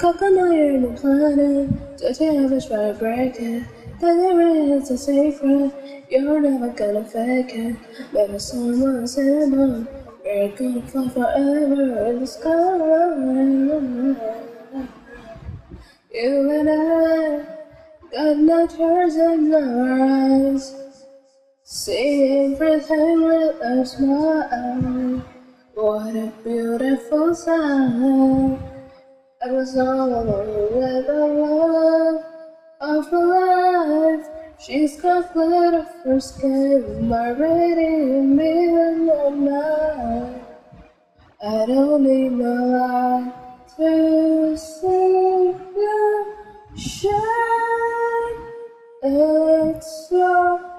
Coconut in the planet, dirty average try to break it. Then there is a secret, you're never gonna fake it. Maybe someone said no, we're gonna fly forever in the sky. You and I got no tears in our eyes. See everything with a smile. What a beautiful sight. I was all alone with the love of my life. She's got glitter for skin, my radiant me night. I don't need no light to see you shine. It's so